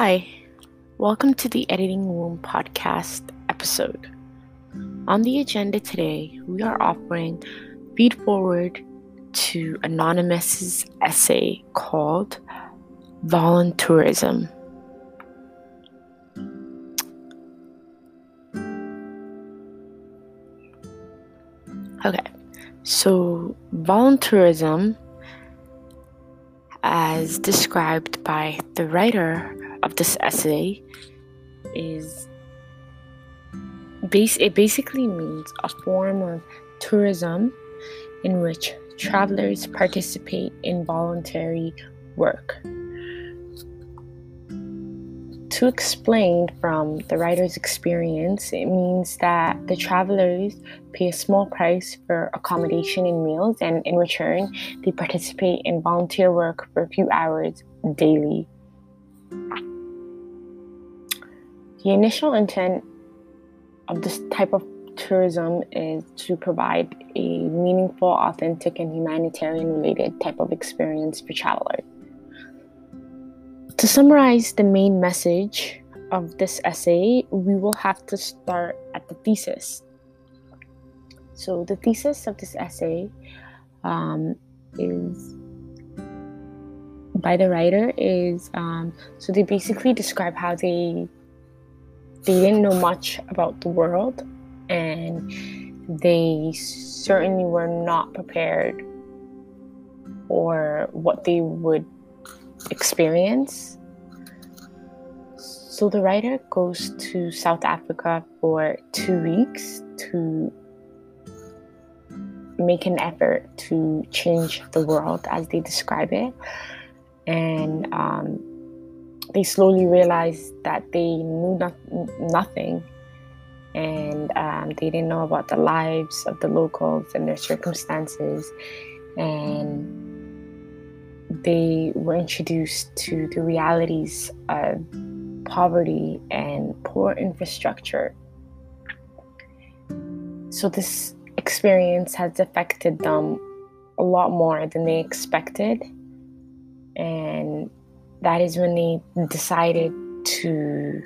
Hi, welcome to the Editing Room podcast episode. On the agenda today, we are offering feed forward to Anonymous's essay called Voluntourism. Okay, so voluntourism, as described by the writer of this essay, is base. It basically means a form of tourism in which travelers participate in voluntary work to explain from the writer's experience, it means that the travelers pay a small price for accommodation and meals, and in return, they participate in volunteer work for a few hours daily. The initial intent of this type of tourism is to provide a meaningful, authentic, and humanitarian related type of experience for travelers. To summarize the main message of this essay, we will have to start at the thesis. So, the thesis of this essay um, is by the writer is um, so they basically describe how they they didn't know much about the world and they certainly were not prepared for what they would experience. So the writer goes to South Africa for two weeks to make an effort to change the world as they describe it. And um, they slowly realized that they knew nothing and um, they didn't know about the lives of the locals and their circumstances. And they were introduced to the realities of poverty and poor infrastructure. So, this experience has affected them a lot more than they expected. And that is when they decided to.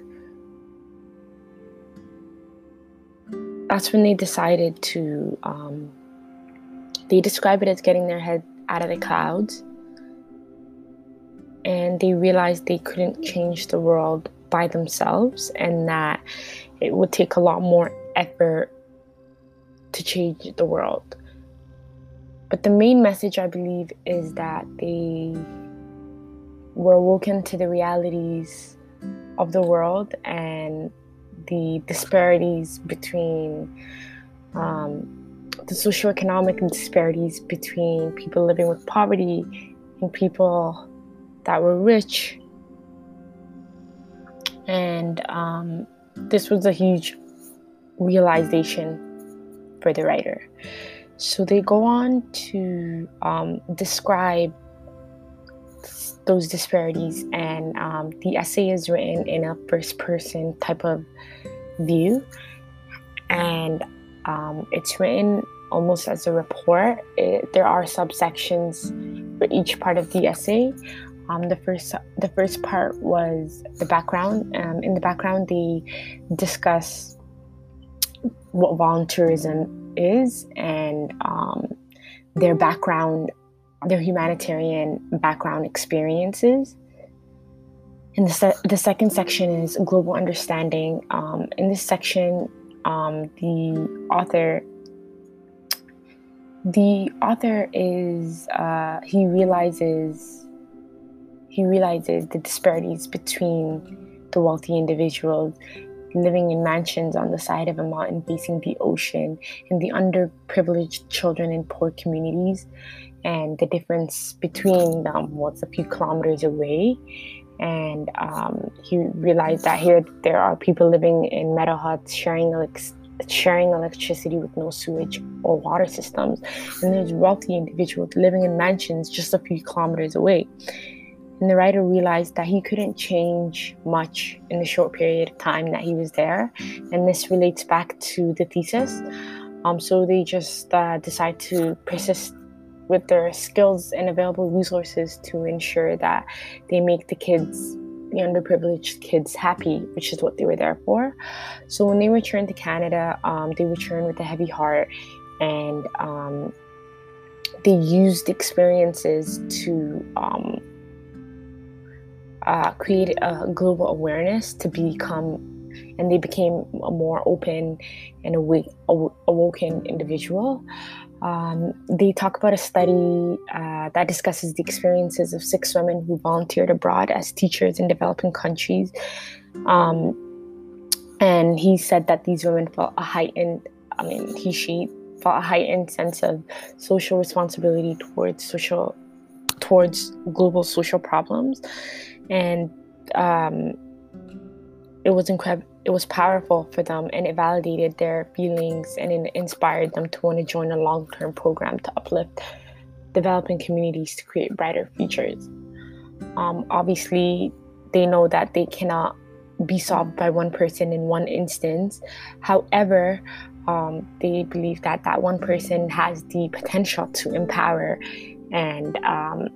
That's when they decided to. Um, they describe it as getting their head out of the clouds and they realized they couldn't change the world by themselves and that it would take a lot more effort to change the world. But the main message, I believe, is that they were awoken to the realities of the world and the disparities between um, the socioeconomic disparities between people living with poverty and people that were rich. And um, this was a huge realization for the writer. So they go on to um, describe those disparities, and um, the essay is written in a first person type of view, and um, it's written almost as a report. It, there are subsections for each part of the essay. Um, the first the first part was the background. Um, in the background, they discuss what volunteerism is and um, their background, their humanitarian background experiences. And the, se- the second section is global understanding. Um, in this section, um, the author the author is uh, he realizes he realizes the disparities between the wealthy individuals living in mansions on the side of a mountain facing the ocean and the underprivileged children in poor communities and the difference between them was a few kilometers away. And um, he realized that here there are people living in metal huts sharing sharing electricity with no sewage or water systems. And there's wealthy individuals living in mansions just a few kilometers away and the writer realized that he couldn't change much in the short period of time that he was there. And this relates back to the thesis. Um, so they just uh, decide to persist with their skills and available resources to ensure that they make the kids the underprivileged kids happy, which is what they were there for. So when they returned to Canada, um, they returned with a heavy heart and um, they used experiences to um, uh, create a global awareness to become and they became a more open and awake, awoken individual. Um, they talk about a study uh, that discusses the experiences of six women who volunteered abroad as teachers in developing countries. Um, and he said that these women felt a heightened, I mean, he, she felt a heightened sense of social responsibility towards social, towards global social problems. And um, it was incredible it was powerful for them and it validated their feelings and it inspired them to want to join a long-term program to uplift developing communities to create brighter futures. Um, obviously they know that they cannot be solved by one person in one instance. However um, they believe that that one person has the potential to empower and um,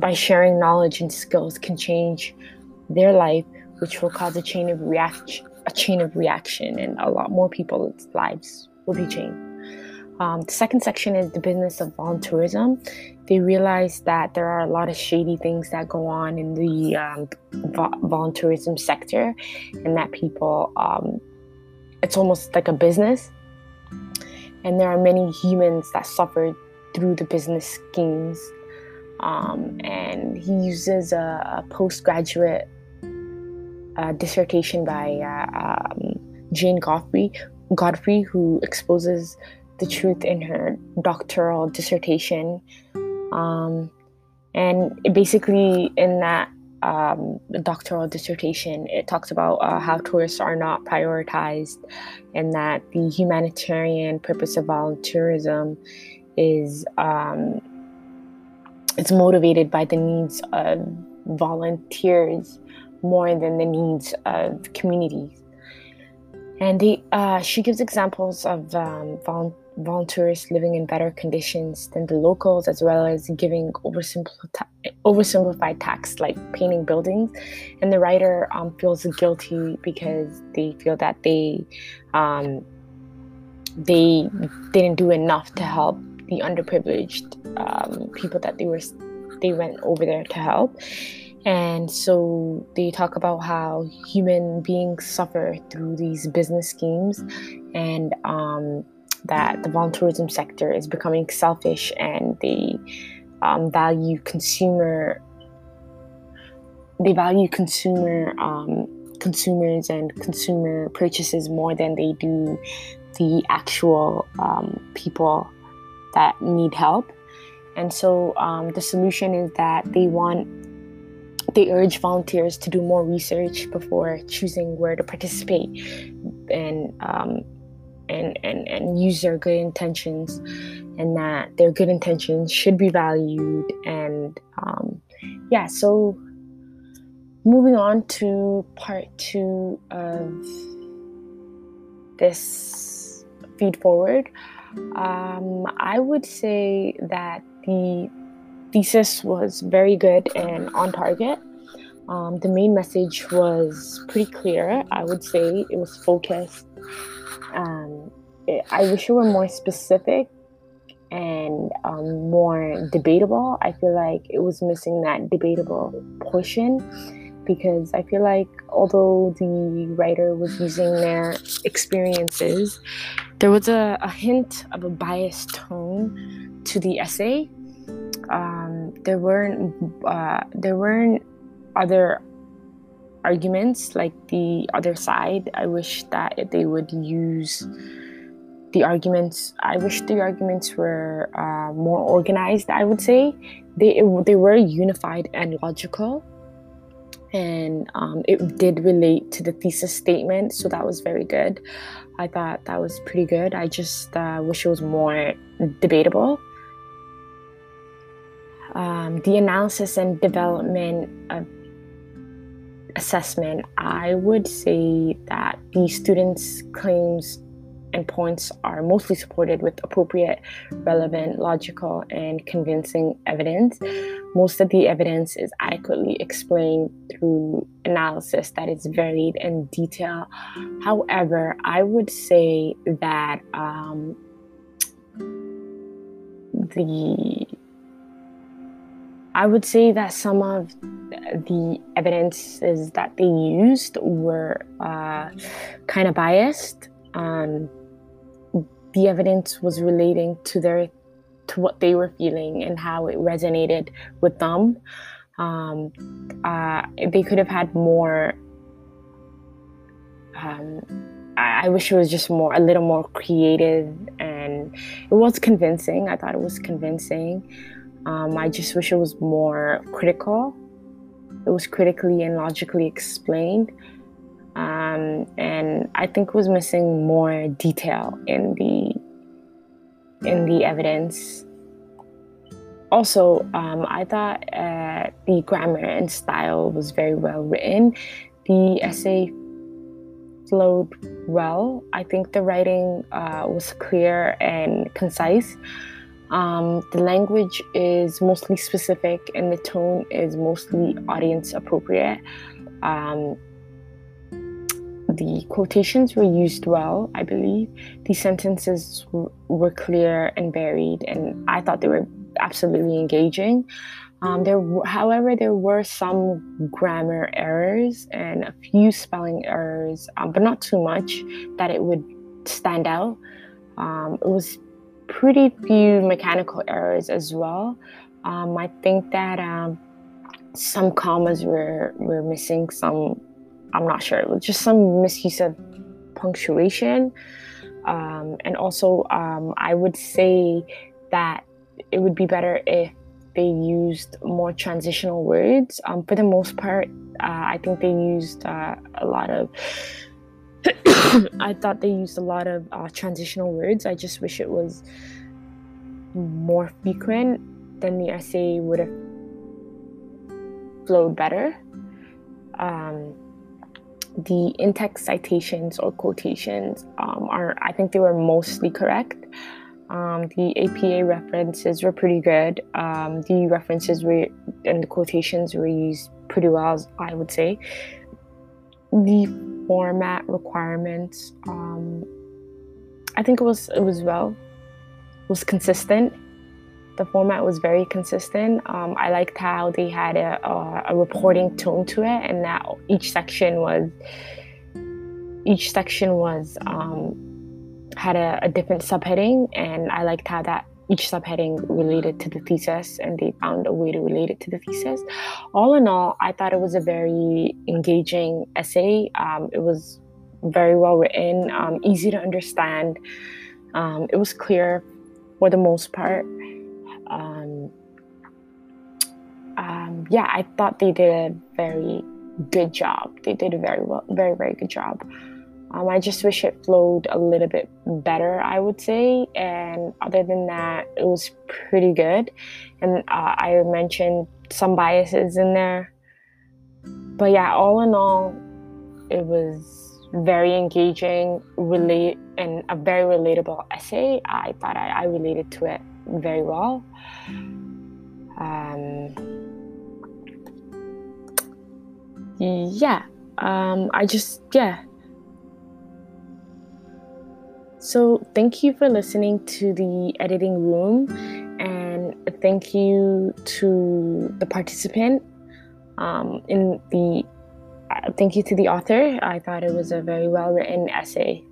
by sharing knowledge and skills can change their life which will cause a chain of reaction, a chain of reaction, and a lot more people's lives will be changed. Um, the second section is the business of volunteerism. They realize that there are a lot of shady things that go on in the um, vo- volunteerism sector, and that people, um, it's almost like a business. And there are many humans that suffer through the business schemes. Um, and he uses a, a postgraduate a dissertation by uh, um, Jane Godfrey, Godfrey, who exposes the truth in her doctoral dissertation. Um, and basically, in that um, doctoral dissertation, it talks about uh, how tourists are not prioritized and that the humanitarian purpose of volunteerism is um, it's motivated by the needs of volunteers more than the needs of communities. And they, uh, she gives examples of um, vol- volunteers living in better conditions than the locals, as well as giving oversimplified, oversimplified tasks like painting buildings. And the writer um, feels guilty because they feel that they um, they didn't do enough to help the underprivileged um, people that they were they went over there to help. And so they talk about how human beings suffer through these business schemes and um, that the volunteerism sector is becoming selfish and they um, value consumer they value consumer um, consumers and consumer purchases more than they do the actual um, people that need help. And so um, the solution is that they want they urge volunteers to do more research before choosing where to participate and um, and, and and use their good intentions and that their good intentions should be valued and um, yeah so moving on to part two of this feed forward um, i would say that the thesis was very good and on target. Um, the main message was pretty clear. I would say it was focused. Um, it, I wish it were more specific and um, more debatable. I feel like it was missing that debatable portion because I feel like although the writer was using their experiences, there was a, a hint of a biased tone to the essay um, there weren't uh, there weren't other arguments like the other side. I wish that they would use the arguments. I wish the arguments were uh, more organized. I would say they they were unified and logical, and um, it did relate to the thesis statement. So that was very good. I thought that was pretty good. I just uh, wish it was more debatable um, the analysis and development of assessment, I would say that the students' claims and points are mostly supported with appropriate, relevant, logical, and convincing evidence. Most of the evidence is adequately explained through analysis that is varied and detailed. However, I would say that um, the I would say that some of the evidences that they used were uh, kind of biased. Um, the evidence was relating to their to what they were feeling and how it resonated with them. Um, uh, they could have had more. Um, I, I wish it was just more, a little more creative, and it was convincing. I thought it was convincing. Um, I just wish it was more critical. It was critically and logically explained. Um, and I think it was missing more detail in the in the evidence. Also, um, I thought uh, the grammar and style was very well written. The essay flowed well. I think the writing uh, was clear and concise. Um, the language is mostly specific and the tone is mostly audience appropriate. Um, the quotations were used well, I believe. The sentences w- were clear and varied, and I thought they were absolutely engaging. Um, there, however, there were some grammar errors and a few spelling errors, um, but not too much that it would stand out. Um, it was pretty few mechanical errors as well. Um, I think that um, some commas were were missing. Some I'm not sure. It was just some misuse of punctuation, um, and also um, I would say that it would be better if they used more transitional words. Um, for the most part, uh, I think they used uh, a lot of I thought they used a lot of uh, transitional words. I just wish it was more frequent, then the essay would have flowed better. Um, the in-text citations or quotations um, are, I think they were mostly correct. Um, the APA references were pretty good. Um, the references were and the quotations were used pretty well, I would say. The format requirements. Um, I think it was it was well was consistent. The format was very consistent. Um, I liked how they had a, a, a, reporting tone to it, and that each section was each section was um, had a, a different subheading, and I liked how that each subheading related to the thesis and they found a way to relate it to the thesis. All in all, I thought it was a very engaging essay. Um, it was very well written, um, easy to understand. Um, it was clear for the most part. Um, um, yeah, I thought they did a very good job. They did a very well, very, very good job. Um, I just wish it flowed a little bit better, I would say. And other than that, it was pretty good. And uh, I mentioned some biases in there. But yeah, all in all, it was very engaging, relate, and a very relatable essay. I thought I, I related to it very well. Um, yeah, um, I just, yeah, so, thank you for listening to the editing room, and thank you to the participant um, in the. Uh, thank you to the author. I thought it was a very well written essay.